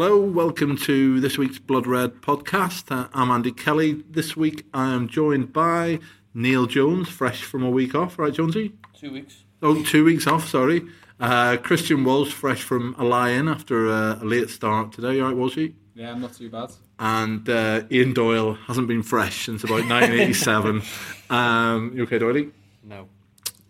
Hello, welcome to this week's Blood Red podcast. Uh, I'm Andy Kelly. This week I am joined by Neil Jones, fresh from a week off, right, Jonesy? Two weeks. Oh, two weeks off, sorry. Uh, Christian Walsh, fresh from a lie-in after a, a late start today, right, Walshy? Yeah, I'm not too bad. And uh, Ian Doyle hasn't been fresh since about 1987. um, you okay, Doyle? No.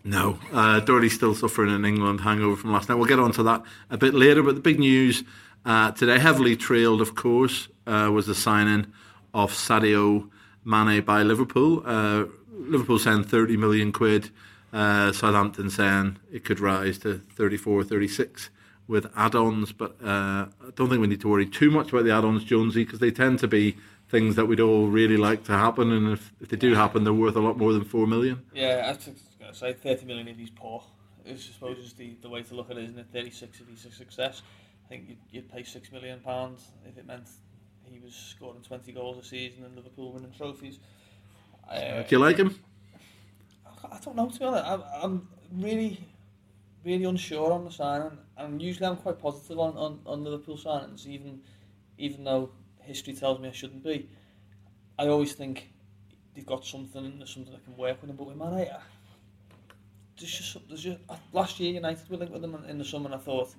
No, uh, Doherty's still suffering an England hangover from last night. We'll get on to that a bit later. But the big news uh, today, heavily trailed, of course, uh, was the signing of Sadio Mane by Liverpool. Uh, Liverpool saying 30 million quid. Uh, Southampton saying it could rise to 34, 36 with add-ons. But uh, I don't think we need to worry too much about the add-ons, Jonesy, because they tend to be things that we'd all really like to happen. And if, if they do happen, they're worth a lot more than 4 million. Yeah, I was going to say 30 million if he's poor. I suppose is the, the way to look at it, isn't it? 36 if he's a success. I think you'd, you'd pay £6 million pounds if it meant he was scoring 20 goals a season and Liverpool winning trophies. Uh, do you like him? I don't know, to be honest. I'm, I'm really, really unsure on the signing. And usually I'm quite positive on, on, on Liverpool signings, even even though history tells me I shouldn't be. I always think they've got something and there's something that can work with them. But with Man United, there's just, there's just last year United were linked with them in the summer, and I thought,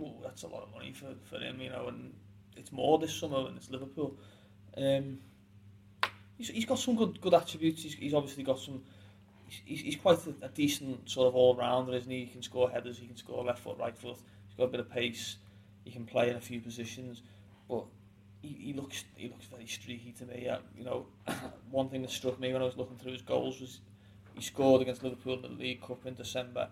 oh, that's a lot of money for, for him, you know, and it's more this summer and it's Liverpool. Um, he's, he's got some good good attributes. He's, he's obviously got some. He's, he's quite a, a decent sort of all rounder, isn't he? He can score headers, he can score left foot, right foot. He's got a bit of pace. He can play in a few positions, but he, he looks he looks very streaky to me. Uh, you know, one thing that struck me when I was looking through his goals was he scored against Liverpool in the League Cup in December,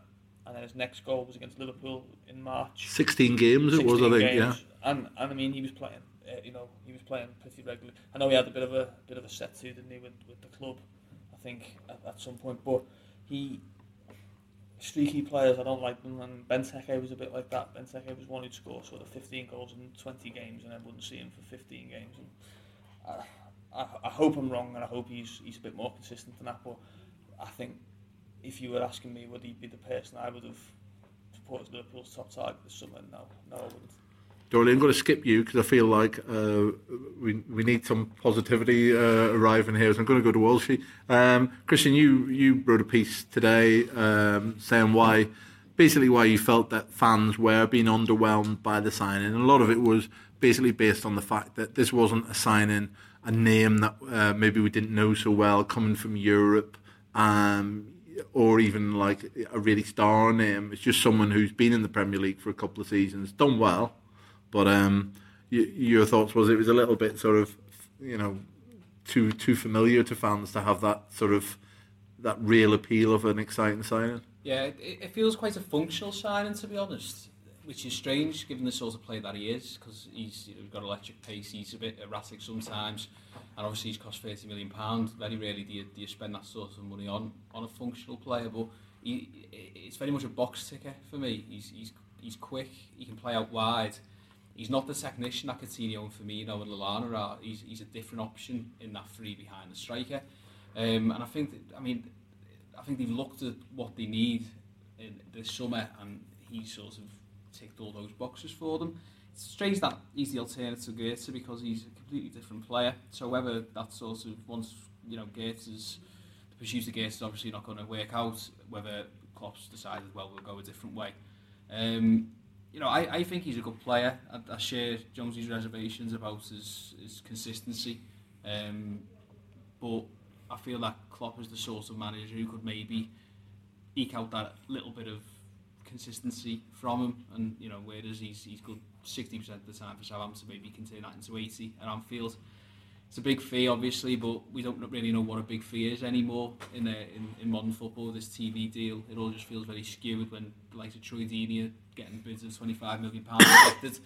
and then his next goal was against Liverpool in March. 16 games 16 it was, I think, games. yeah. And and I mean, he was playing. Uh, you know, he was playing pretty regularly. I know he had a bit of a bit of a set to, didn't he, with, with the club? I think at, at some point, but he streaky players. I don't like them. And Benteke was a bit like that. Benteke was one who'd score sort of 15 goals in 20 games, and I wouldn't see him for 15 games. And I, I, I hope I'm wrong, and I hope he's he's a bit more consistent than that. But I think if you were asking me, would he be the person I would have as Liverpool's top target this summer? No, no, I wouldn't. Dorley, I'm going to skip you because I feel like uh, we we need some positivity uh, arriving here. So I'm going to go to Walshy. Um, Christian, you you wrote a piece today um, saying why, basically why you felt that fans were being underwhelmed by the signing, and a lot of it was basically based on the fact that this wasn't a signing, a name that uh, maybe we didn't know so well, coming from Europe. Um, or even like a really star name. It's just someone who's been in the Premier League for a couple of seasons, done well, but um, your thoughts was it was a little bit sort of, you know, too too familiar to fans to have that sort of that real appeal of an exciting signing. Yeah, it, it feels quite a functional signing to be honest, which is strange given the sort of player that he is because he's got electric pace. He's a bit erratic sometimes, and obviously he's cost thirty million pounds. Very rarely do you, do you spend that sort of money on on a functional player, but he, it's very much a box ticker for me. He's he's he's quick. He can play out wide he's not the technician that Coutinho and Firmino and Lallana are. He's, he's a different option in that three behind the striker. Um, and I think, that, I mean, I think they've looked at what they need in this summer and he sort of ticked all those boxes for them. Strange that he's the alternative to Götze because he's a completely different player. So whether that sort of once you know Götze's the pursuit of Götze obviously not going to work out, whether Klopp's decided well we'll go a different way. Um, you know, I, I think he's a good player. I, I share Jonesy's reservations about his, his consistency. Um, but I feel that Klopp is the sort of manager who could maybe eke out that little bit of consistency from him. And, you know, whereas he's, he's good 60% of the time for Southampton, maybe you can turn that into 80 at Anfield. It's a big fee, obviously, but we don't really know what a big fee is anymore in, the, in, in modern football. This TV deal, it all just feels very skewed when the likes of Troy Deeney are getting bids of £25 million expected.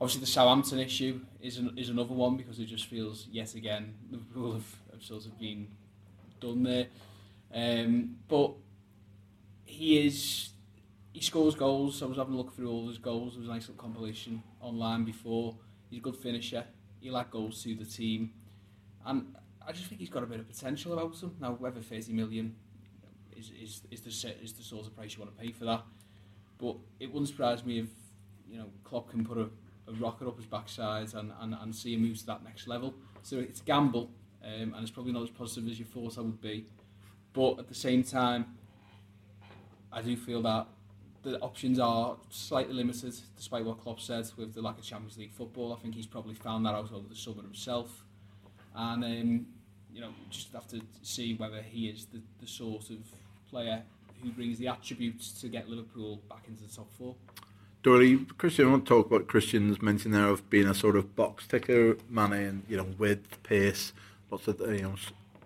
Obviously, the Southampton issue is, an, is another one because it just feels, yet again, Liverpool have, have sort of been done there. Um, but he is he scores goals. I was having a look through all his goals. There was a nice little compilation online before. He's a good finisher. He'll add goals to the team, and I just think he's got a bit of potential about him. Now, whether 30 million is is is the is the sort of price you want to pay for that, but it wouldn't surprise me if you know Klopp can put a, a rocket up his backside and, and, and see him move to that next level. So it's gamble, um, and it's probably not as positive as you thought I would be. But at the same time, I do feel that the options are slightly limited, despite what Klopp said with the lack of Champions League football. I think he's probably found that out over the summer himself, and um, you know, just have to see whether he is the, the sort of player who brings the attributes to get Liverpool back into the top four. Dory, Christian, I want to talk about Christian's mention there of being a sort of box ticker, Mane, and you know, width, pace, lots of you know,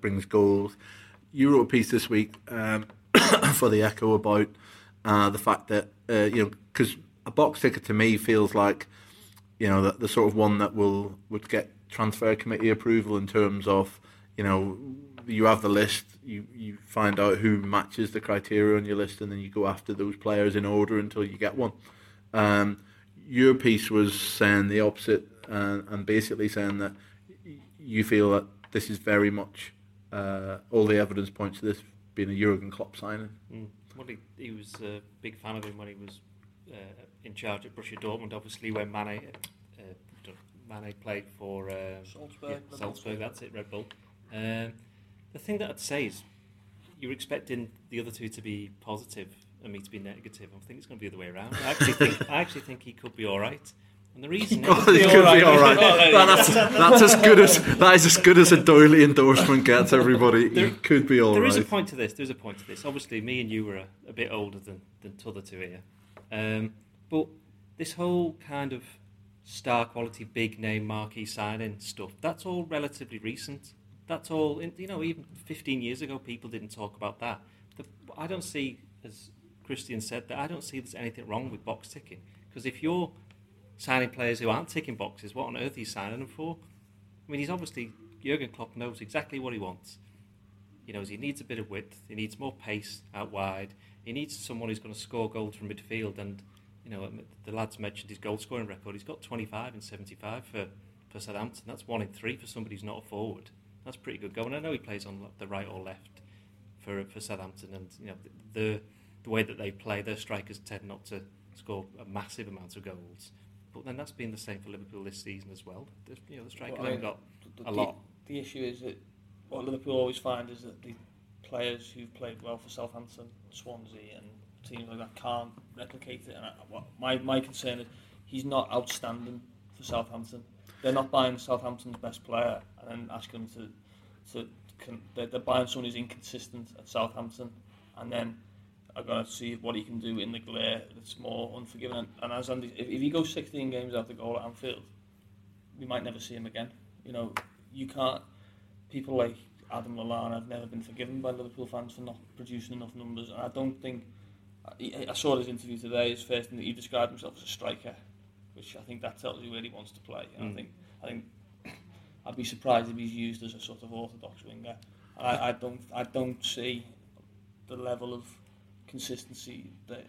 brings goals. You wrote a piece this week um, for the Echo about uh, the fact that uh, you know, because a box ticker to me feels like you know the, the sort of one that will would get transfer committee approval in terms of you know you have the list, you you find out who matches the criteria on your list, and then you go after those players in order until you get one. Um, your piece was saying the opposite, uh, and basically saying that you feel that this is very much uh, all the evidence points to this being a Jurgen Klopp signing. Mm. Well, he, he was a big fan of him when he was uh, in charge at Borussia Dortmund. Obviously, when Mane uh, Mane played for uh, Salzburg, yeah, Salzburg, that's it, Red Bull. Um, the thing that I'd say is you're expecting the other two to be positive and me to be negative. I think it's going to be the other way around. I actually think I actually think he could be all right. And the reason is, oh, could be all right. Be all right. that's, that's as good as that is as good as a doily endorsement gets. Everybody, there, he could be all there right. There is a point to this. There's a point to this. Obviously, me and you were a, a bit older than than the other two here, um, but this whole kind of star quality, big name marquee signing stuff. That's all relatively recent. That's all. You know, even 15 years ago, people didn't talk about that. The, I don't see, as Christian said, that I don't see there's anything wrong with box ticking because if you're signing players who aren't ticking boxes, what on earth are you signing them for? I mean, he's obviously Jurgen Klopp knows exactly what he wants. He knows he needs a bit of width, he needs more pace out wide, he needs someone who's going to score goals from midfield. And you know, the lads mentioned his goal scoring record. He's got 25 and 75 for for Southampton. That's one in three for somebody who's not a forward. That's pretty good going. I know he plays on the right or left for for Southampton, and you know the the way that they play, their strikers tend not to score a massive amount of goals. But then that's been the same for Liverpool this season as well. The, you know, the strikers well, I mean, got the, a lot. The issue is that what Liverpool always find is that the players who've played well for Southampton, Swansea, and teams like that can't replicate it. And I, what, my my concern is he's not outstanding for Southampton. They're not buying Southampton's best player and then asking them to to they're, they're buying someone who's inconsistent at Southampton, and then I've got to see what he can do in the glare that's more unforgiving. And, and as Andy, if, if he goes 16 games after goal at Anfield, we might never see him again. You know, you can't. People like Adam Lallana have never been forgiven by Liverpool fans for not producing enough numbers, and I don't think. I, I saw his interview today. His first thing that he described himself as a striker, which I think that tells you where he wants to play. And mm. I think I think I'd be surprised if he's used as a sort of orthodox winger. I, I don't I don't see the level of consistency that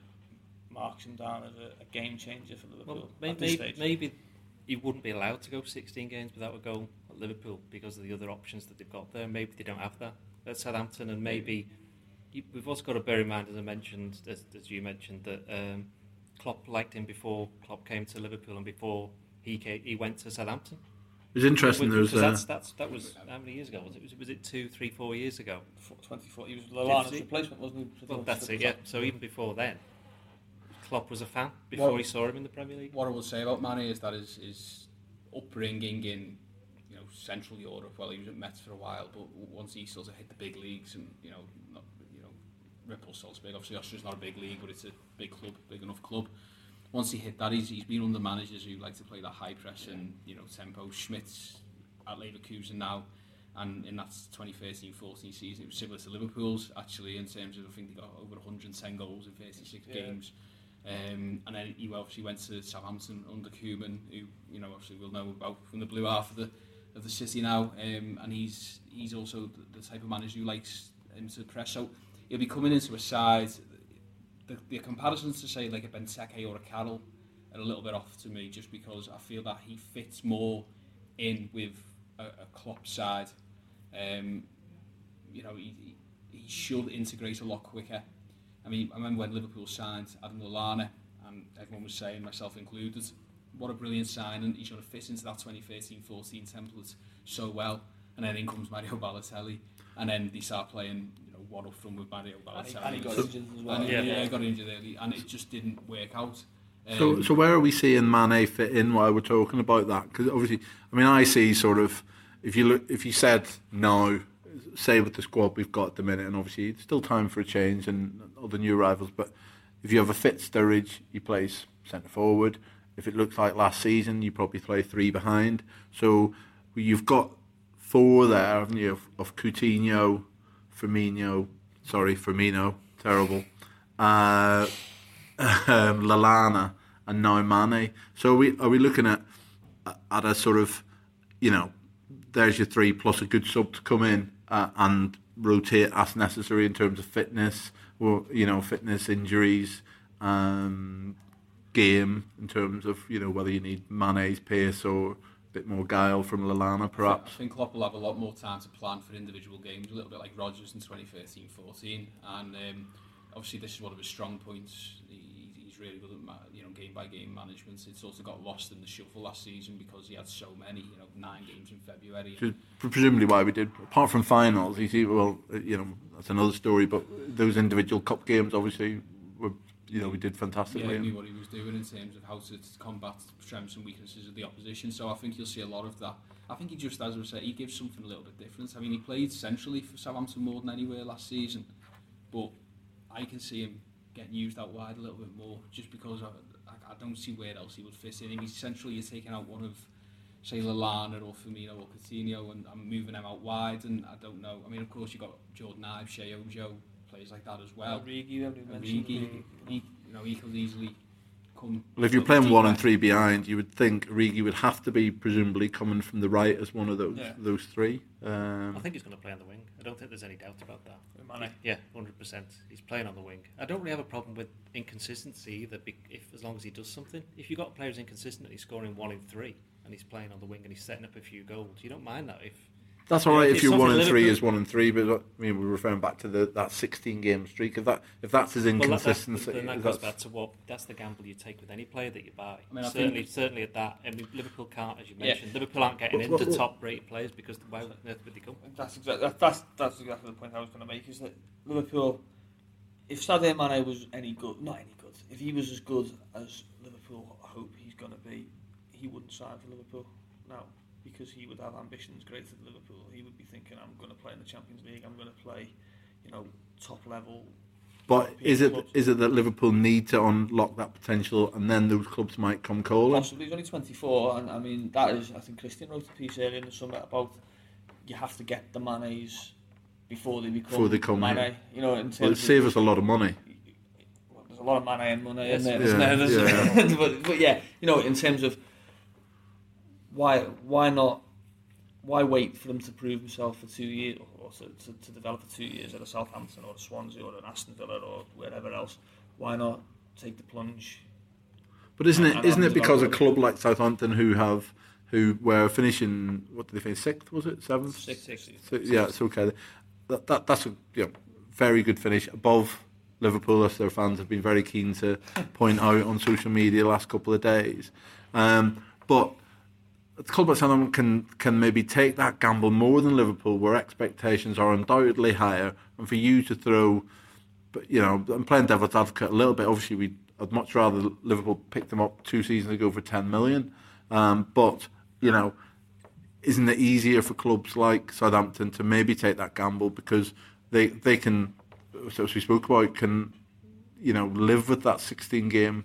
marks him down as a, a game changer for Liverpool. Well, maybe, maybe he wouldn't be allowed to go 16 games without a goal at Liverpool because of the other options that they've got there. Maybe they don't have that at Southampton, and maybe you, we've also got to bear in mind, as I mentioned, as, as you mentioned, that um, Klopp liked him before Klopp came to Liverpool and before he came, he went to Southampton. It was interesting. There was uh, that's, that's, that was how many years ago was it? Was, was it two, three, four years ago? Twenty-four. He was Lallana's replacement, wasn't he? Well, that's it. Yeah. So even before then, Klopp was a fan before well, he saw him in the Premier League. What I will say about Mane is that his, his upbringing in you know Central Europe. Well, he was at Metz for a while, but once he sort of hit the big leagues and you know not, you know Red Bull Salzburg. Obviously, Austria's not a big league, but it's a big club, big enough club once he hit that, he's, he's been under managers who like to play that high press and you know tempo. Schmidt's at Leverkusen now, and in that 2013-14 season, it was similar to Liverpool's actually in terms of I think they got over 110 goals in 36 yeah. games. Um, and then he obviously went to Southampton under Koeman, who you know obviously we'll know about from the blue half of the of the city now. Um, and he's he's also the, the type of manager who likes him to press. So he'll be coming into a side the, the comparisons to say like a Benteke or a Carroll are a little bit off to me just because I feel that he fits more in with a, a Klopp side. Um, you know, he, he should integrate a lot quicker. I mean, I remember when Liverpool signed Adam Lallana, and everyone was saying, myself included, what a brilliant signing. He's going to fit into that 2013-14 template so well. And then in comes Mario Balotelli, and then they start playing one up front with Mario And and he got So- injured as well. And he, Yeah. yeah. got injured early, and it just didn't work out. So, Um, so where are we seeing Mane fit in while we're talking about that? Because obviously, I mean, I see sort of if you look, if you said no, say with the squad we've got at the minute, and obviously it's still time for a change and other new arrivals. But if you have a fit Sturridge, he plays centre forward. If it looks like last season, you probably play three behind. So you've got four there, haven't you? Of, of Coutinho, Firmino, sorry, Firmino, terrible. Uh, um, Lallana and now Mane. So are we are we looking at at a sort of you know there's your three plus a good sub to come in uh, and rotate as necessary in terms of fitness or you know fitness injuries um, game in terms of you know whether you need Mane's pace or bit more guile from Lallana perhaps. I think Klopp will have a lot more time to plan for individual games, a little bit like Rodgers in 2013-14. And um, obviously, this is one of his strong points. He, he's really good at you know game by game management. It's also got lost in the shuffle last season because he had so many, you know, nine games in February. Which is presumably why we did. Apart from finals, you see, well, you know, that's another story. But those individual cup games, obviously, were you know we did yeah, fantastically. he knew what he was doing in terms of how to combat strengths and weaknesses of the opposition. So I think you'll see a lot of that. I think he just, as I said, he gives something a little bit different. I mean, he played centrally for Southampton more than anywhere last season, but I can see him getting used out wide a little bit more, just because I, I, I don't see where else he would fit in. If he's centrally, you're taking out one of, say, Lallana or Firmino or Coutinho, and I'm moving them out wide, and I don't know. I mean, of course, you've got Jordan Ibe, Sheyi Ojo, plays like that as well. Origi, haven't mentioned Origi, Origi? he, you know, he could easily come. Well, if you're playing one and three behind, you would think Origi would have to be presumably coming from the right as one of those Yeah. those three. I Um, think he's going to play on the wing. I don't think there's any doubt about that. Mane. Yeah, hundred percent. He's playing on the wing. I don't really have a problem with inconsistency either. If as long as he does something, if you've got players inconsistent and he's scoring one in three and he's playing on the wing and he's setting up a few goals, you don't mind that. If that's all right Yeah, if you're one something and three is one and three, but I mean we're referring back to the that 16 game streak. If that if that's his well, that, that's, inconsistency, then that goes that's- back to what that's the gamble you take with any player that you buy. I mean, I certainly, think- certainly at that. I mean, Liverpool can't, as you Yeah. mentioned, Liverpool aren't getting Well, into well, top rated players because why on earth would they come? That's exactly that, that's that's exactly the point I was going to make. Is that Liverpool, if Sadio Mane was any good, not any good, if he was as good as Liverpool hope he's going to be, he wouldn't sign for Liverpool now because he would have ambitions greater than Liverpool. He would be thinking, I'm going to play in the Champions League. I'm going to play, you know, top level. But is it clubs. is it that Liverpool need to unlock that potential, and then those clubs might come calling? Possibly he's only 24, and I mean that is. I think Christian wrote a piece earlier in the summer about you have to get the Manes before they become Before they come Mane. here. You know, in terms Well, it of- save us a lot of money. well, there's a lot of money and money Yes. in there, Yeah, isn't there? There's- yeah. but, but yeah, you know, in terms of why why not why wait for them to prove themselves for two years or to, to, to develop for two years at a Southampton or a Swansea or an Aston Villa or wherever else? Why not take the plunge? But isn't it isn't it because a club like Southampton who have who were finishing what did they finish sixth was it seventh? Six, six, So, yeah, it's okay. That, that that's a you know, very good finish above Liverpool, as their fans have been very keen to point out on social media the last couple of days. Um, but club Southampton can can maybe take that gamble more than Liverpool, where expectations are undoubtedly higher, and for you to throw, but you know, I'm playing devil's advocate a little bit. Obviously, we I'd much rather Liverpool pick them up two seasons ago for 10 million, um, but you know isn't it easier for clubs like Southampton to maybe take that gamble because they they can, so as we spoke about, can you know live with that 16 game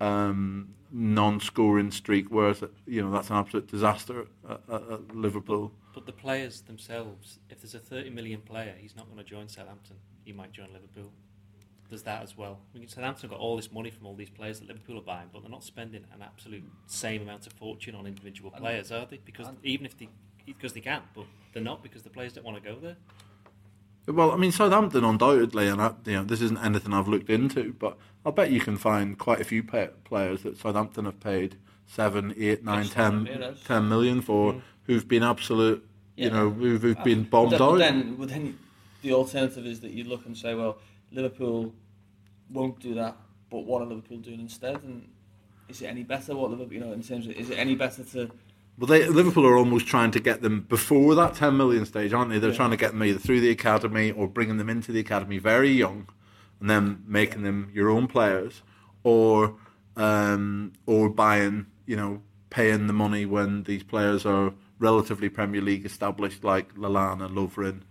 um, non-scoring streak, whereas you know that's an absolute disaster at, at, at Liverpool. But the players themselves, if there's a 30 million player, he's not going to join Southampton. He might join Liverpool. There's that as well. I mean, Southampton got all this money from all these players that Liverpool are buying, but they're not spending an absolute same amount of fortune on individual players, are they? Because even if they, because they can, but they're not because the players don't want to go there. Well, I mean Southampton undoubtedly, and I, you know this isn't anything I've looked into, but I bet you can find quite a few pa players that Southampton have paid seven, eight, nine, ten, ten million for, Mm. who've been absolute, you know, who've, who've been bombed out. then, but then the alternative is that you look and say, well, Liverpool won't do that, but what are Liverpool doing instead? And is it any better? What Liverpool, you know, in terms of is it any better to? Well, they, Liverpool are almost trying to get them before that 10 million stage, aren't they? They're Yeah. trying to get them either through the academy or bringing them into the academy very young, and then making them your own players, or um, or buying, you know, paying the money when these players are relatively Premier League established, like Lallana, Lovren,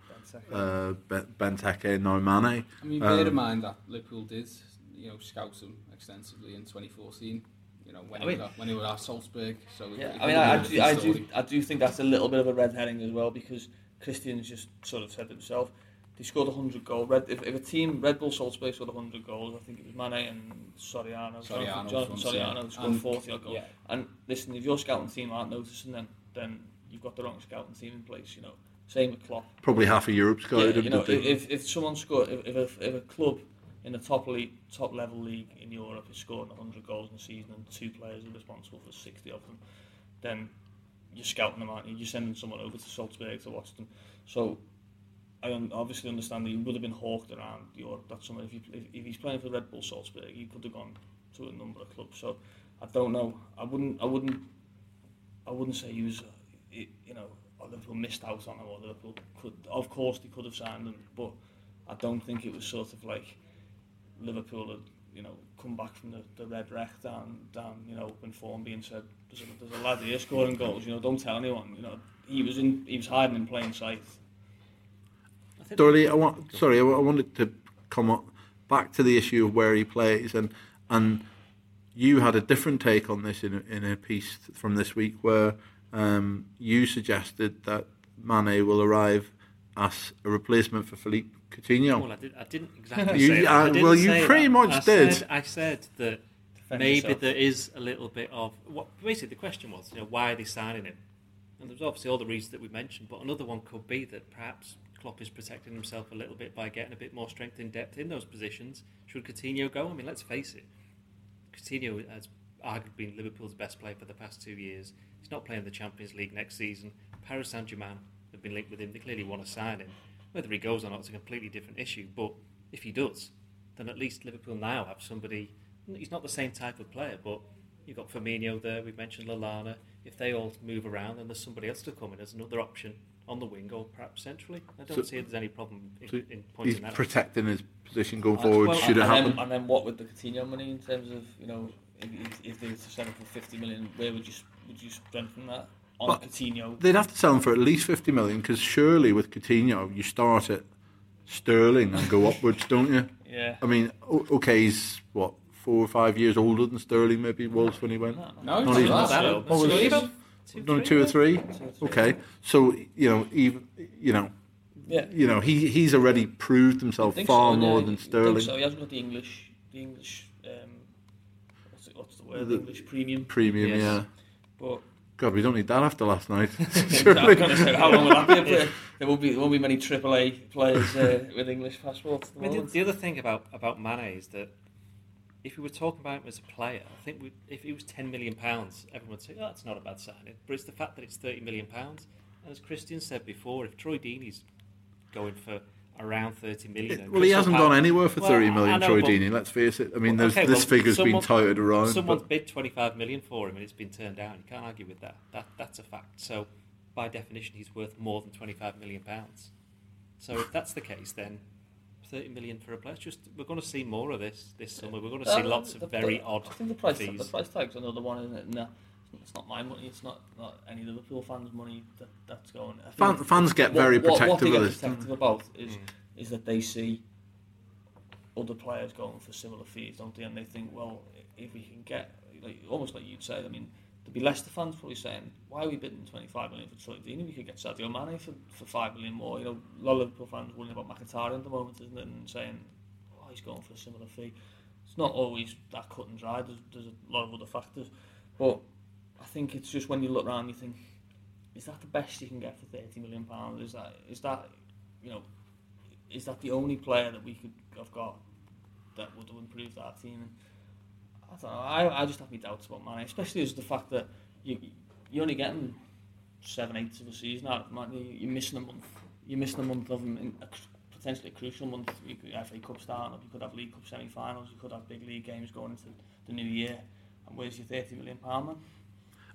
uh, Ben- Benteke, now Mane. I mean, bear in Um, mind that Liverpool did, you know, scout them extensively in 2014. You know, when I he mean- was at, when he was at Salzburg. So Yeah, I mean, I, I, do, a I different do. I do think that's a little bit of a red herring as well because Christian's just sort of said himself. They scored 100 goals. Red, if, if a team, Red Bull Salzburg scored 100 goals, I think it was Mane and Soriano. Soriano Jonathan, Jonathan yeah. Soriano scored And- 40 odd goals. Yeah. And listen, if your scouting team aren't noticing them, then you've got the wrong scouting team in place. You know, same with Klopp. Probably half of Europe's got Yeah, it. you know, if, if someone scored, if, if, a, if a club in the top league, top level league in Europe is scoring 100 goals in a season and two players are responsible for 60 of them, then you're scouting them, aren't you? You're sending someone over to Salzburg to watch them. So I obviously understand that he would have been hawked around Europe. That's something. If, you, if, if he's playing for Red Bull Salzburg, he could have gone to a number of clubs. So I don't know. I wouldn't. I wouldn't. I wouldn't say he was. You know, or Liverpool missed out on him, or Liverpool could. Of course, they could have signed him, but I don't think it was sort of like Liverpool had, you know, come back from the, the red wreck down, down, you know, up in Formby and said, "There's a, there's a lad here scoring goals. You know, don't tell anyone." You know, he was in. He was hiding in plain sight. I Dorley, I want sorry, I I wanted to come up back to the issue of where he plays, and and you had a different take on this in a, in a piece from this week where um, you suggested that Mane will arrive as a replacement for Philippe Coutinho. Well, I, did, I didn't exactly You- say that. uh, I didn't well, you say pretty that. much I did. Said, I said that Defend maybe yourself. there is a little bit of what. Basically, the question was, you know, why are they signing him? And there's obviously all the reasons that we mentioned, but another one could be that perhaps Klopp is protecting himself a little bit by getting a bit more strength and depth in those positions. Should Coutinho go? I mean, let's face it, Coutinho has arguably been Liverpool's best player for the past two years. He's not playing the Champions League next season. Paris Saint Germain have been linked with him. They clearly want to sign him. Whether he goes or not is a completely different issue. But if he does, then at least Liverpool now have somebody. He's not the same type of player, but you've got Firmino there. We've mentioned Lallana. If they all move around, then there's somebody else to come in as another option on the wing or perhaps centrally. I don't So- see there's any problem in, so in He's pointing that out. protecting his position going forward. well, should it happen? Then, and then what with the Coutinho money in terms of you know if, if, if they were to sell him for 50 million, where would you would you strengthen that on Well, Coutinho? They'd have to sell him for at least 50 million because surely with Coutinho, you start at Sterling and go upwards, don't you? Yeah. I mean, okay, he's what, four or five years older than Sterling maybe was when he went? No, No, Not even not that. that. old. What was even- Only two or three? Two or three. Okay. So, you know, even, you know, Yeah. you know, he he's already proved himself far so, more yeah. than I think Sterling. So he hasn't got the English, the English, um, what's, it, what's the word? The- English premium. Premium, Yes. yeah. But God, we don't need that after last night. I'm Surely. going say, how long will that be? a player? There won't be there won't be many AAA players uh, with English passports. At the I mean, the, the other thing about, about Mane is that if we were talking about him as a player, I think we, if it was ten million pounds, everyone would say, "Oh, that's not a bad signing." But it's the fact that it's thirty million pounds. And as Christian said before, if Troy Deeney's going for around thirty million, and Well, he hasn't gone anywhere for Well, 30 I- I million, know, Troy but- Deeney, let's face it. I mean, Well, okay, this well, figure's someone- been touted around. Someone's but- bid 25 million for him and it's been turned down. You can't argue with that. That that's a fact. So, by definition, he's worth more than 25 million pounds. So, if that's the case, then 30 million for a player. It's Just we're going to see more of this this summer. We're going to see Uh, lots the- of very the- odd I think the price the price tag's another one, isn't it? No, it's not my money. It's not not any Liverpool fans' money that that's going. I Fan, think fans get what- very what, what protective they of get this. protective about is mm. is that they see other players going for similar fees, don't they? And they think, well, if we can get like almost like you'd say, I mean. There'd be Leicester fans probably saying, "Why are we bidding 25 million for Troy Deeney? We could get Sadio Mane for, for five million more." You know, a lot of Liverpool fans worrying about Mkhitaryan at the moment, isn't it? And saying, "Oh, he's going for a similar fee." It's not always that cut and dry. There's, there's a lot of other factors, but I think it's just when you look around, you think, "Is that the best you can get for 30 million pounds? Is that is that you know, is that the only player that we could have got that would have improved our team?" And I don't know. I, I just have my doubts about Mane, especially as the fact that you you're only getting seven eighths of a season out of. You- You're missing a month. You're missing a month of him in a, potentially a crucial month. You could FA Cup starting up. You could have League Cup semi-finals. You could have big league games going into the new year. and where's your 30 million pound man?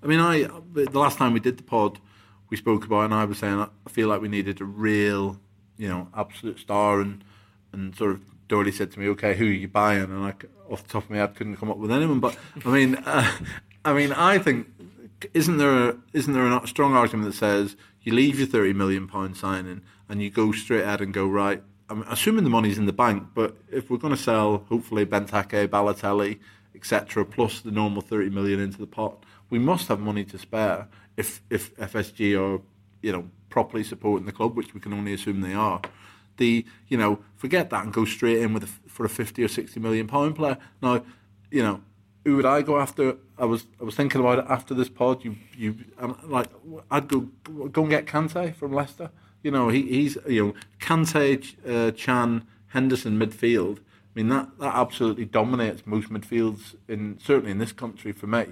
I mean, I the last time we did the pod, we spoke about, and I was saying I feel like we needed a real, you know, absolute star, and and sort of Doherty said to me, "Okay, who are you buying?" And I, off the top of my head, couldn't come up with anyone. But I mean, uh, I mean, I think isn't there a, isn't there a strong argument that says you leave your thirty million pound signing and you go straight ahead and go right. I'm assuming the money's in the bank, but if we're going to sell, hopefully Benteke, Balotelli, etc., plus the normal thirty million into the pot, we must have money to spare if if FSG are you know properly supporting the club, which we can only assume they are. The you know forget that and go straight in with a, for a fifty or sixty million pound player. Now, you know who would I go after? I was I was thinking about it after this pod. You you um, like I'd go go and get Kante from Leicester. You know he, he's you know Kante, uh, Can, Henderson midfield. Mean that that absolutely dominates most midfields in certainly in this country for me.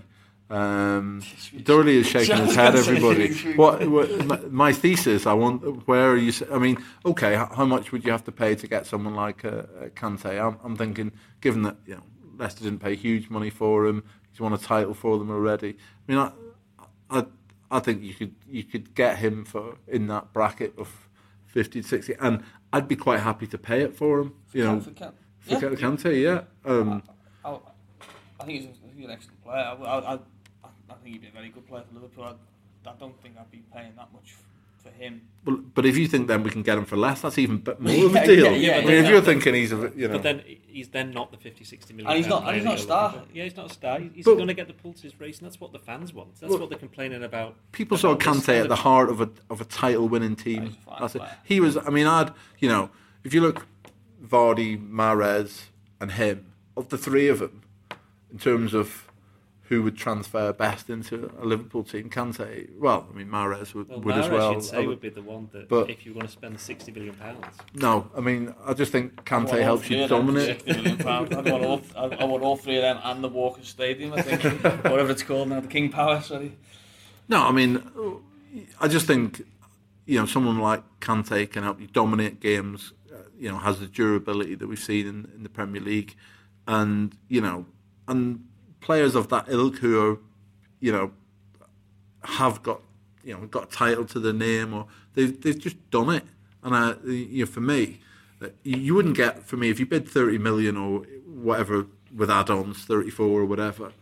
Um, Doherty is shaking his head. Everybody, what, what my, thesis? I want. Where are you? I mean, okay, how much would you have to pay to get someone like uh, Kante? I'm, I'm thinking, given that you know Leicester didn't pay huge money for him, he's won a title for them already. I mean, I, I, I think you could you could get him for in that bracket of 50 to 60, and I'd be quite happy to pay it for him. You know, for, Can- for yeah. Kante, yeah. Um, I, I, I, think he's, a, he's an excellent player. I, I, I think he'd be a very good player for Liverpool. I, I don't think I'd be paying that much for him. But, but if you think then we can get him for less, that's even more of a deal. Yeah, yeah, I mean, if you're thinking he's a, you know, but then he's then not the 50, 60 million. And he's not, and he's not a star. Yeah, he's not a star. He's going to get the pulses racing. That's what the fans want. That's well, what they're complaining about. People saw Kante at the heart of a of a title winning team. That's it. He was. I mean, I'd you know, if you look, Vardy, Mahrez, and him of the three of them, in terms of who would transfer best into a Liverpool team. Kante, well, I mean, Mahrez would, well, would Mahrez as well. You'd say would be the one that, but, if you want to spend the sixty billion pounds. No, I mean, I just think Kante helps you dominate. I want, all, I want all three of them and the Walker Stadium. I think, whatever it's called now, the King Power. Sorry. No, I mean, I just think you know someone like Kante can help you dominate games. Uh, you know, has the durability that we've seen in, in the Premier League, and you know, and players of that ilk who are, you know, have got you know got a title to their name or they've they've just done it. And I, you know, for me, you wouldn't get for me if you bid thirty million or whatever with add-ons, thirty four or whatever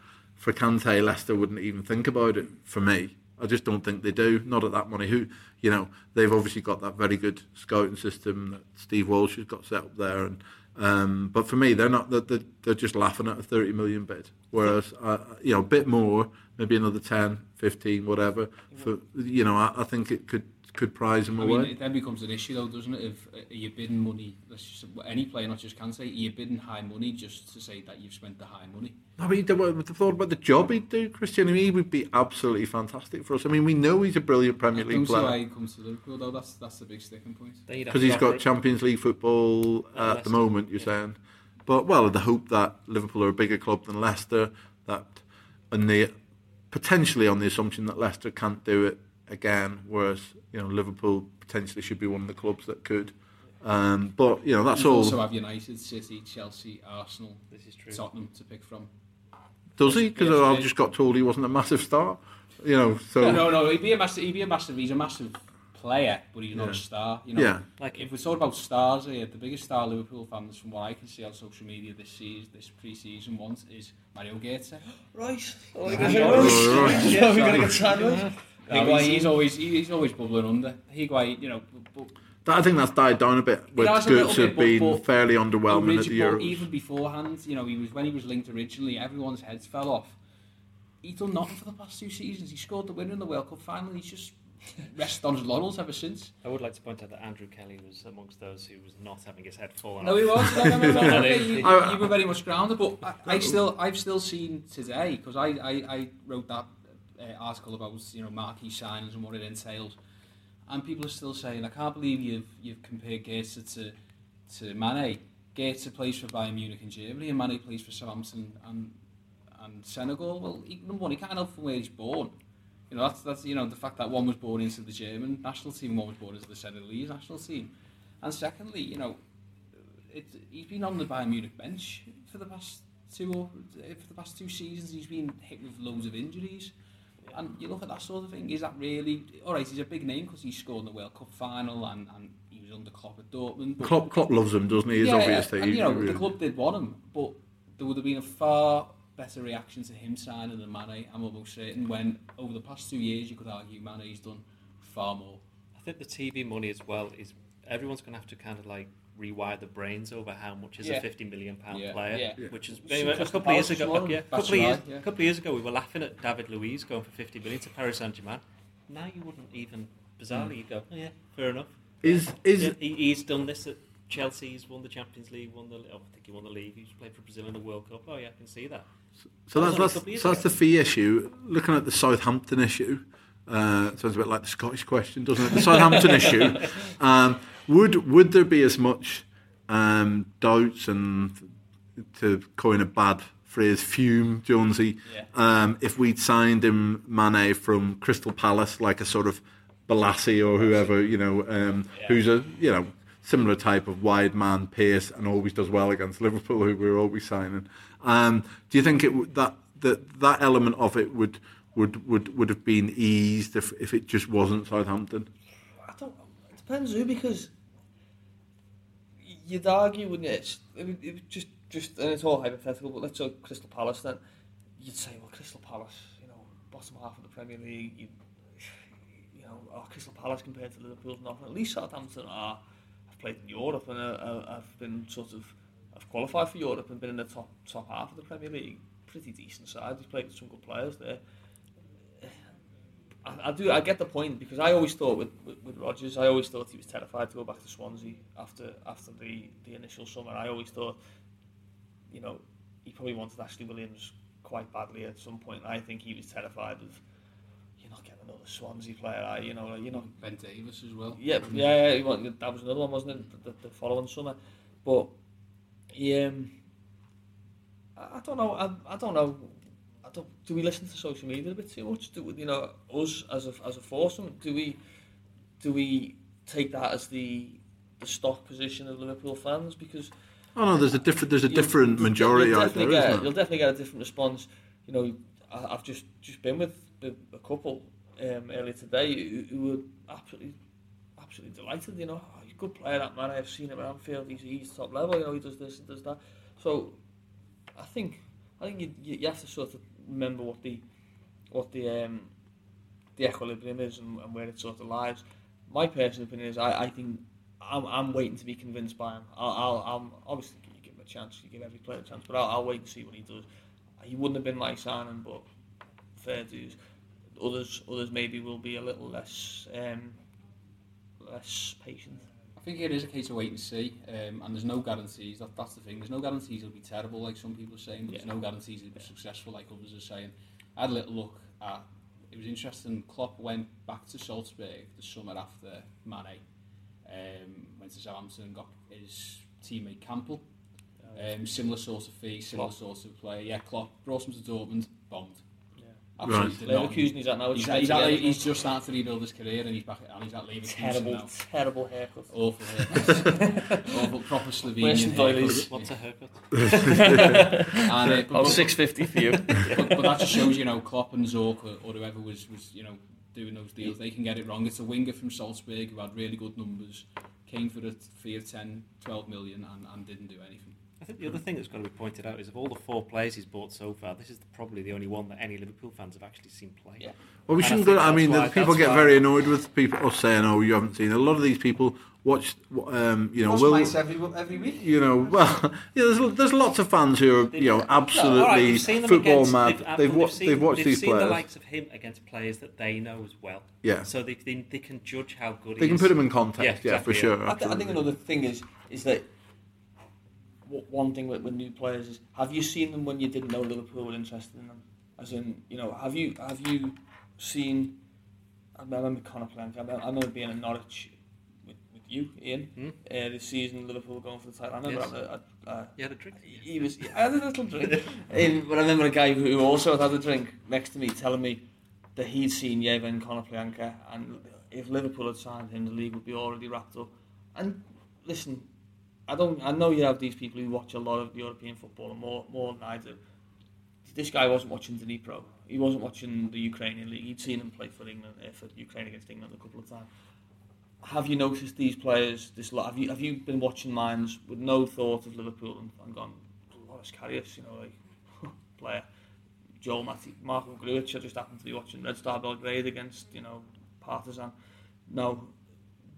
for Kante, Leicester wouldn't even think about it. For me, I just don't think they do. Not at that money. Who you know they've obviously got that very good scouting system that Steve Walsh has got set up there and um, but for me, they're not. They're, they're just laughing at a 30 million bid. Whereas, uh, you know, a bit more, maybe another 10, 15, whatever. For you know, I, I think it could could prize him I away. Mean, it then becomes an issue, though, doesn't it? If uh, you're bidding money, just, any player, not just can say, you're bidding high money just to say that you've spent the high money. No, but the thought about the job he'd do, Christian. I mean, he would be absolutely fantastic for us. I mean, we know he's a brilliant Premier League player. why he comes to Liverpool, though. That's that's the big sticking point. Because he's got Champions League football uh, at the moment. You're yeah. saying, but well, the hope that Liverpool are a bigger club than Leicester, that and the potentially on the assumption that Leicester can't do it again, whereas you know Liverpool potentially should be one of the clubs that could. Um, but you know that's you all. Also have United, City, Chelsea, Arsenal, this is true. Tottenham to pick from. Does he? Because I've just got told he wasn't a massive star. You know, so no, no, no. He'd be a massive. He'd be a massive. He's a massive player, but he's not yeah. a star. You know, yeah. Like if we're talking about stars here, the biggest star Liverpool fans, from what I can see on social media this season, this pre-season once, is Mario Götze. right. Oh, we're gonna get sandwiched. No, he's always he's always bubbling under. Higuain, you know. But, I think that's died down a bit. With Götze have been but, fairly underwhelming at the Euros. Even beforehand, you know, he was when he was linked originally, everyone's heads fell off. He's done nothing for the past two seasons. He scored the winner in the World Cup final. He's just rested on his laurels ever since. I would like to point out that Andrew Kelly was amongst those who was not having his head fallen no, off. he was. No, no, no, no, no. you, you, were very much grounded, but I, I still, I've still seen today because I, I, I wrote that uh, article about you know marquee signings and what it entails, and people are still saying, I can't believe you've you've compared Götze to to Mane. Götze plays for Bayern Munich in Germany, and Mane plays for Southampton and and Senegal. Well, he, number one, he can't help from where he's born. You know, that's that's you know the fact that one was born into the German national team, and one was born into the Senegalese national team, and secondly, you know, it, he's been on the Bayern Munich bench for the past two or for the past two seasons he's been hit with loads of injuries. And you look at that sort of thing, is that really... All right, he's a big name because he scored in the World Cup final and, and he was under Klopp at Dortmund. But, Klopp, Klopp loves him, doesn't he? He's yeah, obviously. and, you know, really- the club did want him, but there would have been a far better reaction to him signing than Mane, I'm almost certain, when over the past two years you could argue Mane's done far more. I think the TV money as well is everyone's going to have to kind of like rewire the brains over how much is Yeah. a 50 million pound Yeah. player, Yeah. Yeah. which is Some a couple of years ago. as yeah, a couple of years, right, yeah. couple of years ago we were laughing at David Luiz going for 50 million to Paris Saint Germain. Now you wouldn't even bizarrely you go, oh, yeah, fair enough. Is is he, he's done this at Chelsea. He's won the Champions League. Won the. Oh, I think he won the league. He's played for Brazil in the World Cup. Oh yeah, I can see that. so that that's was only a that's, couple of so that's the fee issue. Looking at the Southampton issue, uh, sounds a bit like the Scottish question, doesn't it? The Southampton issue. Um, would would there be as much um, doubts and to coin a bad phrase, fume Jonesy, Yeah. um, if we'd signed him Mane from Crystal Palace, like a sort of Bolasie or whoever, you know, um, Yeah. who's a you know similar type of wide man pace and always does well against Liverpool, who we're always signing. Um, do you think it that that that element of it would would would would have been eased if if it just wasn't Southampton? I don't. It depends who because you'd argue, wouldn't you? It's, it, would, it would just, just, and it's all hypothetical, but let's say Crystal Palace then. You'd say, well, Crystal Palace, you know, bottom half of the Premier League, you, you know, oh, Crystal Palace compared to Liverpool's nothing. At least Southampton are, have played in Europe and uh, uh, have been sort of, have qualified for Europe and been in the top top half of the Premier League. Pretty decent side. He's played with some good players there. I, I do. I get the point because I always thought with, with with Rodgers, I always thought he was terrified to go back to Swansea after after the the initial summer. I always thought, you know, he probably wanted Ashley Williams quite badly at some point. I think he was terrified of you're not getting another Swansea player. Are you? you know, you know. Ben Davies as well. yeah, yeah, yeah. he wanted- that was another one, wasn't it? The, the, the following summer, but he, um, I, I don't know. I, I don't know. Don't. Do we listen to social media a bit too much? Do you know us as a as a foursome? Do we do we take that as the the stock position of Liverpool fans? Because Oh no, there's a different there's a you'll- different you'll majority out definitely there, get, isn't You'll definitely get a different response. You know, I, I've just just been with a couple um, earlier today who, who were absolutely absolutely delighted. You know, oh, he's a good player, that man. I've seen him at Anfield. He's he's top level. You know, he does this and does that. So, I think I think you, you you have to sort of remember what the what the um, the equilibrium is and, and where it sort of lies. My personal opinion is I, I think I'm, I'm waiting to be convinced by him. I'll, I'll, I'm obviously you give him a chance, you give every player a chance, but I'll, I'll wait and see what he does. He wouldn't have been my signing, but fair dues. Others, others maybe will be a little less, um, less patient. think it is a case of wait and see, um, and there's no guarantees. That, that's the thing. There's no guarantees it'll be terrible, like some people are saying. But yeah. There's no guarantees it'll be yeah. successful, like others are saying. I had a little look at. It was interesting. Klopp went back to Salzburg the summer after Mane. Um, went to Southampton, got his teammate Campbell. Oh, um, similar sort of fee, similar Klopp. sort of player. Yeah, Klopp brought him to Dortmund, bombed. Yeah. Absolutely Right. Leverkusen, he's at now. He's, He's, he's, at, he's just starting to rebuild his career, and he's back. And he's at Leverkusen terrible, now. terrible haircut. Awful haircut. Awful, proper Where's Slovenian some doilies? haircut. What's a haircut? And, uh, but, Oh, 650 for you. but, but that just shows, you know, Klopp and Zorc or, or whoever was, was, you know, doing those deals, they can get it wrong. It's a winger from Salzburg who had really good numbers, came for a fee of 10, 12 million and, and didn't do anything. I think the other thing that's got to be pointed out is of all the four players he's bought so far, this is probably the only one that any Liverpool fans have actually seen play. Yeah. Well, we And shouldn't think go. I mean, why- the people get why- very annoyed with people us saying, "Oh, you haven't seen." A lot of these people watch, um, you know, Watch will every every week. you know, well, yeah, there's, there's lots of fans who are, you know, No, all right, absolutely you've seen football against- mad. They've, They've, they've seen, they've watched they've these seen the likes of him against players that they know as well. Yeah, So they, they, they can judge how good they he can is. put him in context. Yeah, Yeah, for sure. I, th- I think another thing is is that w- one thing with, with new players is have you seen them when you didn't know Liverpool were interested in them? As in, you know, have you have you seen? I remember Konoplyanka. I remember, being in Norwich with, with you, Ian, Hmm? uh, this season. Liverpool going for the title. I remember Yes. having a, a, a You had a drink? he was. I had a little drink, but I remember a guy who also had a drink next to me telling me that he'd seen Yeva Konoplyanka, and if Liverpool had signed him, the league would be already wrapped up. And listen, I don't. I know you have these people who watch a lot of European football and more more than I do. This guy wasn't watching the Pro. He wasn't watching the Ukrainian league. He'd seen him play for England, uh, for Ukraine against England a couple of times. Have you noticed these players? This lot. Have you have you been watching mines with no thought of Liverpool and, and gone, Loris Karius, you know, like player. Joel Matip, Marko Grujic, I just happened to be watching Red Star Belgrade against, you know, Partizan. No,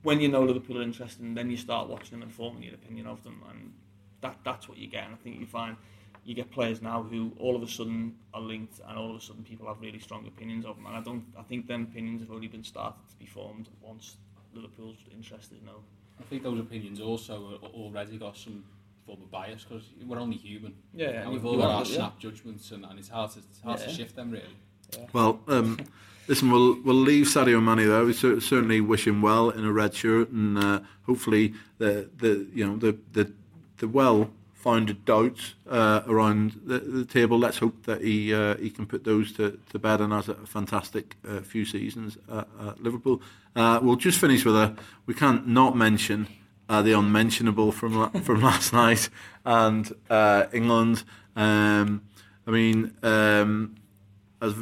when you know Liverpool are interested, then you start watching them and forming your opinion of them, and that that's what you get. And I think you find you get players now who all of a sudden are linked, and all of a sudden people have really strong opinions of them. And I don't, I think them opinions have only been started to be formed once Liverpool's interested. No, I think those opinions also already got some form of bias because we're only human. Yeah, yeah and we've all got our snap judgments, and, and it's hard to it's hard yeah. to shift them really. Yeah. Well, um, listen, we'll we'll leave Sadio Mane there. We certainly wish him well in a red shirt, and uh, hopefully the the you know the the the well founded doubts uh, around the, the, table. Let's hope that he uh, he can put those to, to bed and has a fantastic uh, few seasons at, at Liverpool. Uh, we'll just finish with a. We can't not mention uh, the unmentionable from from last night and uh, England. Um, I mean, um, uh,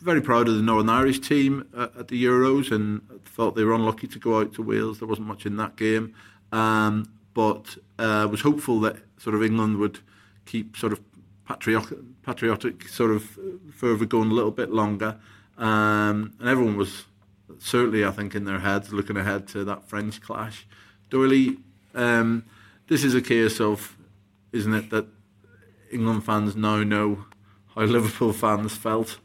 very proud of the Northern Irish team uh, at the Euros and thought they were unlucky to go out to Wales. There wasn't much in that game, um, but uh, was hopeful that sort of England would keep sort of patriotic, patriotic sort of fervour going a little bit longer. Um, and everyone was certainly, I think, in their heads looking ahead to that French clash. Doyley, um, this is a case of, isn't it, that England fans now know how Liverpool fans felt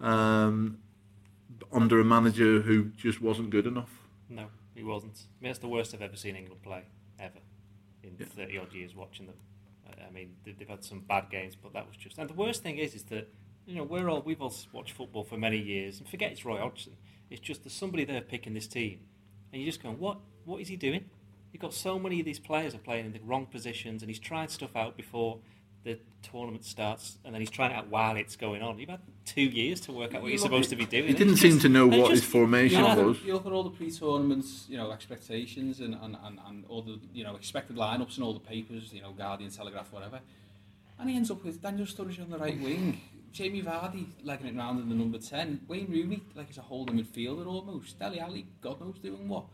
um, under a manager who just wasn't good enough. No, he wasn't. I mean, that's the worst I've ever seen England play, ever, in yeah. 30 odd years watching them. I mean, they've had some bad games, but that was just. And the worst thing is, is that you know we're all we've all watched football for many years, and forget it's Roy Hodgson. It's just there's somebody there picking this team, and you're just going, what? What is he doing? you've got so many of these players are playing in the wrong positions, and he's trying stuff out before the tournament starts, and then he's trying it out while it's going on. You've had two years to work out what you are supposed to be doing. He didn't seem to know what just, his formation you was. You look at all the pre-tournaments, you know, expectations and, and, and, and all the you know expected lineups and all the papers, you know, Guardian, Telegraph, whatever. And he ends up with Daniel Sturridge on the right wing, Jamie Vardy legging it round in the number 10, Wayne Rooney like as a holding midfielder almost, Dele Alli, God knows doing what.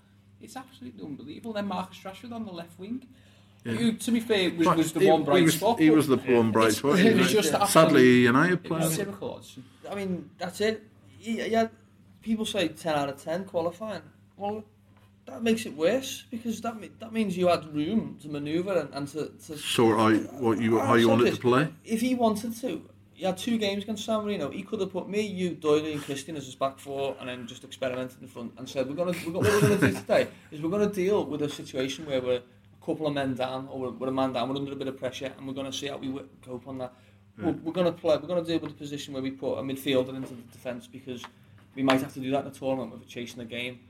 It's absolutely unbelievable. Then Marcus Rashford on the left wing. Yeah. Who, to be fair, was, was the he, one bright he was, spot. He was the one bright spot. It was just yeah. Sadly, United player. I mean, that's it. Yeah, people say 10 out of 10 qualifying. Well, that makes it worse because that that means you had room to manoeuvre and, and to, to sort out what you how you wanted to play. If he wanted to, he had two games against San Marino. He could have put me, you, Doyle, and Christian as his back four, and then just experimented in front and said, "We're gonna, we're gonna what we're gonna do today is we're gonna deal with a situation where we're couple of men down, or we're, we're a man down, we're under a bit of pressure, and we're gonna see how we cope on that. Yeah. We're, we're gonna play, we're gonna deal with the position where we put a midfielder into the defence because we might have to do that in a tournament with a chasing the game."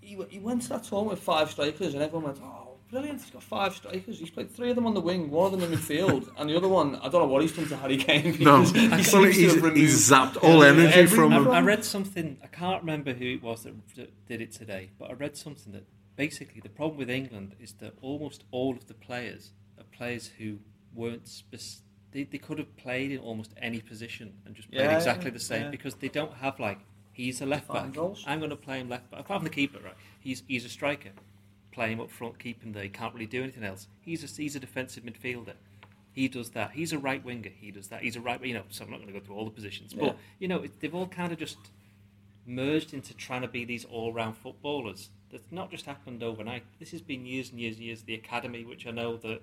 He, he went to that tournament with five strikers, and everyone went, "Oh." brilliant. He's got five strikers. He's played three of them on the wing, one of them in midfield, and the other one, I don't know what he's done to Harry Kane. No, he he's, he's zapped all energy Every, from him. I read something, I can't remember who it was that did it today, but I read something that basically the problem with England is that almost all of the players are players who weren't specific. They, they could have played in almost any position and just played yeah, exactly the same yeah. because they don't have like he's a left back. I'm going to play him left back. Apart from the keeper, right? He's he's a striker play him up front, keep him there. He can't really do anything else. He's a, he's a defensive midfielder. He does that. He's a right winger. He does that. He's a right. You know, so I'm not going to go through all the positions, yeah. but you know, it, they've all kind of just merged into trying to be these all-round footballers. That's not just happened overnight. This has been years and years and years. The academy, which I know that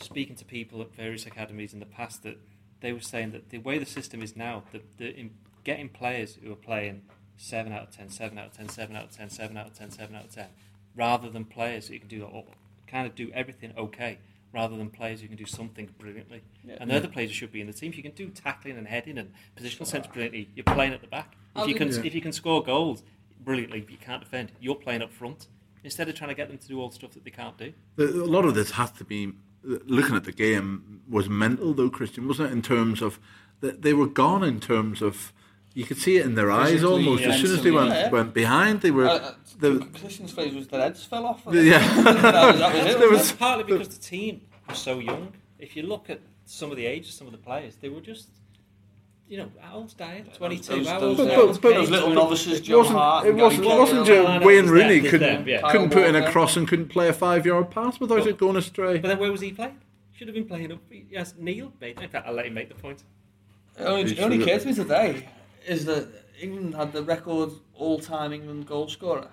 speaking to people at various academies in the past, that they were saying that the way the system is now, that the, getting players who are playing 7 out of 10, 7 out of 10, 7 out of 10, 7 out of 10, 7 out of 10, rather than players who can do all, kind of do everything okay, rather than players who can do something brilliantly. Yeah. And the other players who should be in the team. If you can do tackling and heading and positional sense brilliantly, you're playing at the back. If you can, if you can score goals brilliantly, but you can't defend, you're playing up front. Instead of trying to get them to do all the stuff that they can't do. A lot of this has to be looking at the game was mental though, Christian, wasn't it? In terms of that they were gone in terms of you could see it in their eyes Physically, almost. As soon as they went yeah. went behind, they were. Uh, uh, the- Christian's phrase was their heads fell off. Yeah. that was, that was it. There wasn't was- partly because the team was so young. If you look at some of the ages some of the players, they were just, you know, how old's Dier? 22. Those- how those- old's But- Those but- those little novices, it Joe wasn't. Hart, It wasn't. It wasn't Cahill. just No, no, Wayne Rooney them, couldn't them, yeah. couldn't put in a cross and couldn't play a five yard pass without But- it going astray. But then where was he playing? Should have been playing up. Yes, Neil made. In fact, I'll let him make the point. It only, He it only occurred to me today is that England had the record all-time England goal scorer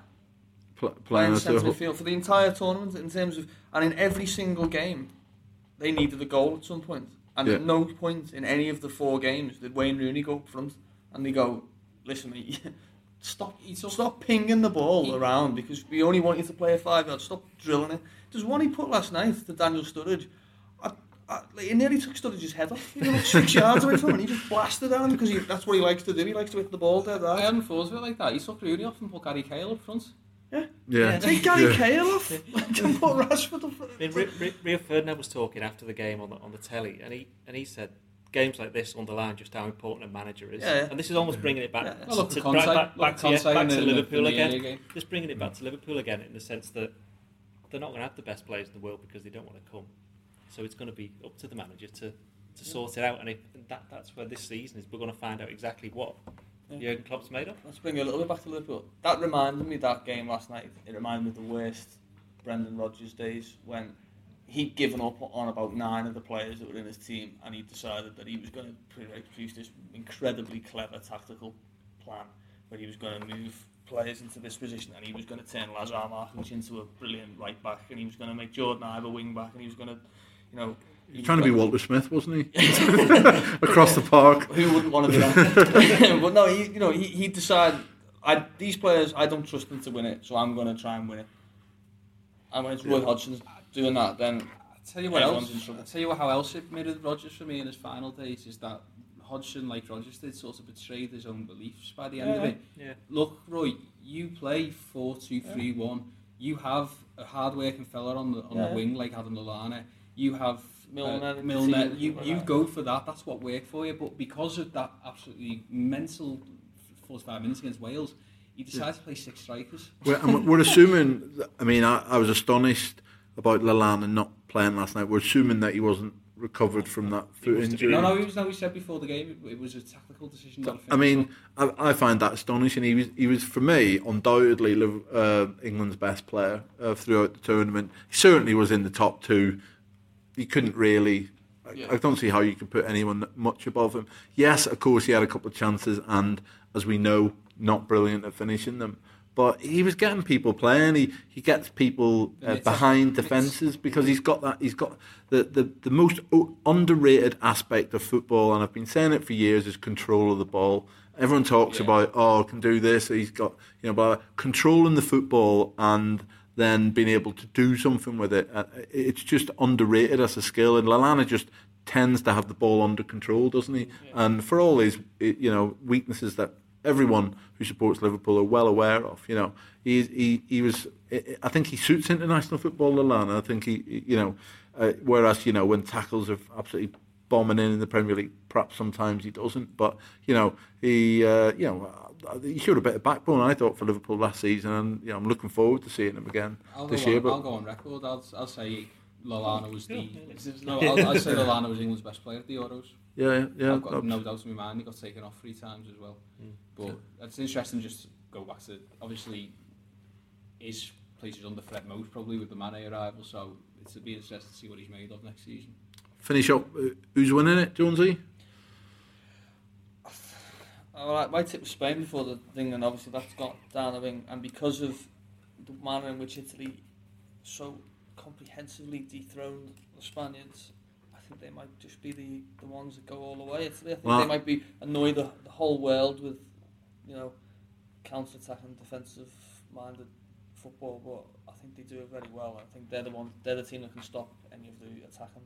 Pl- playing playing centre midfield for the entire tournament in terms of, and in every single game, they needed a goal at some point. And Yeah. at no point in any of the four games did Wayne Rooney go up front and they go, listen, mate, stop, stop pinging the ball He- around because we only want you to play a five yard. Stop drilling it. There's one he put last night to Daniel Sturridge. I, I, like, it nearly took Sturridge's head off. He was like six yards away from him and he just blasted at him because he, that's what he likes to do. He likes to hit the ball dead I right. hadn't thought of it like that. He took Rooney off and put Gary Cahill up front. Yeah. Take Gary Yeah. Cahill off. Just put Rashford up front. I mean, Rio, Rio- Rio Ferdinand was talking after the game on the on the telly, and he and he said games like this underline just how important a manager is. Yeah, yeah. And this is almost bringing it back Yeah. To, to- Conte. back, back, back to, back to Liverpool in again. Just bringing it back to Liverpool again in the sense that they're not going to have the best players in the world because they don't want to come. So it's going to be up to the manager to, to sort it out. And if, that, that's where this season is. We're going to find out exactly what Yeah. Jurgen Klopp's made up. Let's bring it a little bit back to Liverpool. That reminded me that game last night. It reminded me of the worst Brendan Rodgers days when he'd given up on about nine of the players that were in his team, and he decided that he was going to produce this incredibly clever tactical plan where he was going to move players into this position, and he was going to turn Lazar Martins into a brilliant right back, and he was going to make Jordan Ibe a wing back, and he was going to, you know. He was Trying to be Walter Smith, wasn't he? Across the park. who wouldn't want to do that? but no, he, you know, he, he decided, I, these players, I don't trust them to win it, so I'm going to try and win it. And when it's Roy Yeah. Hodgson doing that, then I tell you what else. in trouble. I tell you what, how else it made it Rodgers for me in his final days is that Hodgson, like Rodgers did, sort of betrayed his own beliefs by the end of it. Yeah. Look, Roy, you play four two three one. You have a hard-working fella on the on Yeah. the wing like Adam Lallana. You have Milner uh, Milner. team, You you go for that. That's what worked for you. But because of that absolutely mental forty-five minutes against Wales, he decided to play six strikers. We're, we're assuming. I mean, I, I was astonished about Lallana not playing last night. We're assuming that he wasn't recovered from that foot injury. No, no, he was. No, he said before the game it, it was a tactical decision. Not a I mean, I, I find that astonishing. He was, he was for me, undoubtedly uh, England's best player uh, throughout the tournament. He certainly was in the top two. He couldn't really. I, Yeah. I don't see how you could put anyone much above him. Yes, of course, he had a couple of chances, and as we know, not brilliant at finishing them. But he was getting people playing. He he gets people uh, behind defences because he's got that. He's got the, the, the most underrated aspect of football, and I've been saying it for years, is control of the ball. Everyone talks Yeah. about oh, can do this. He's got you know, but controlling the football and then being able to do something with it. uh, It's just underrated as a skill, and Lallana just tends to have the ball under control, doesn't he? And for all his you know weaknesses that everyone who supports Liverpool are well aware of, you know, he he he was. I think he suits international football, Lallana. I think he you know, uh, whereas you know when tackles are absolutely bombing in in the Premier League. Perhaps sometimes he doesn't, but you know he, uh, you know, he showed a bit of backbone. I thought for Liverpool last season, and you know I'm looking forward to seeing him again I'll this go year. on, But I'll go on record. I'll, I'll say Lallana was the. No, I'll, I'll say Lallana was England's best player at the Euros. yeah, yeah, yeah. I've got no doubt in my mind. He got taken off three times as well. Mm. But it's interesting just to go back to obviously his place is under threat most probably with the Mane arrival. So it's be interesting to see what he's made of next season. Finish up. uh, Who's winning it, Jonesy? Oh, well, my tip was Spain before the thing, and obviously that's got down the wing. And because of the manner in which Italy so comprehensively dethroned the Spaniards, I think they might just be the, the ones that go all the way. Italy, I think Well- they might be annoy the, the whole world with, you know, counter-attacking, defensive-minded football. But I think they do it very well. I think they're the one, they're the team that can stop any of the attacking.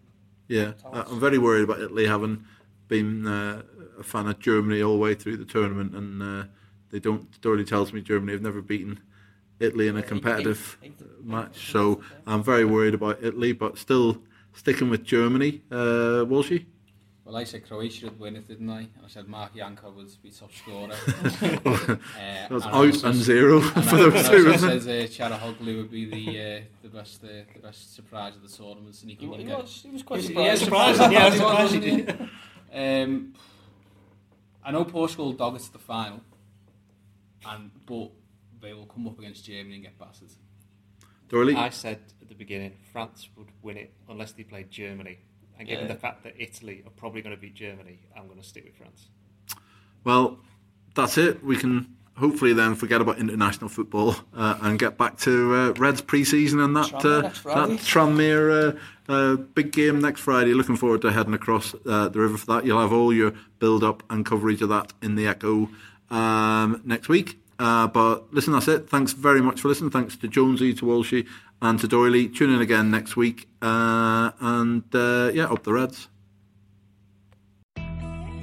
Yeah, Talents. I'm very worried about Italy having been uh, a fan of Germany all the way through the tournament, and uh, they don't. Story tells me Germany have never beaten Italy in a competitive eight- eight- match. So I'm very worried about Italy, but still sticking with Germany. Uh, will she? Well, I said Croatia would win it, didn't I? I said Mark Yanko would be top scorer. uh, That's and I out also- and zero and for I, those and I two, isn't it? said uh, Calhanoglu would be the uh, the best uh, the best surprise of the tournament, and he He, he it. was, he was quite Yeah, surprised. surprising. Yeah, Surprising, surprising. surprising. wasn't he? Um, I know Portugal dog it to the final, and but they will come up against Germany and get battered. Doyley? I said at the beginning France would win it unless they played Germany. And given Yeah. the fact that Italy are probably going to beat Germany, I'm going to stick with France. Well, that's it. We can hopefully then forget about international football uh, and get back to uh, Reds pre-season and that Tranmere uh, that Tranmere uh, uh, big game next Friday. Looking forward to heading across uh, the river for that. You'll have all your build-up and coverage of that in the Echo um, next week. Uh, but listen, that's it. Thanks very much for listening. Thanks to Jonesy, to Walshy, and to Doyley. Tune in again next week. Uh, and uh, yeah, up the Reds.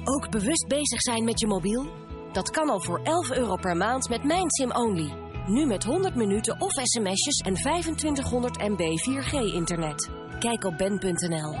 Ook bewust bezig zijn met je mobiel? Dat kan al voor 11 euro per maand met mijn Sim Only. Nu met 100 minuten of sms'jes en 2500 MB 4G internet. Kijk op ben.nl.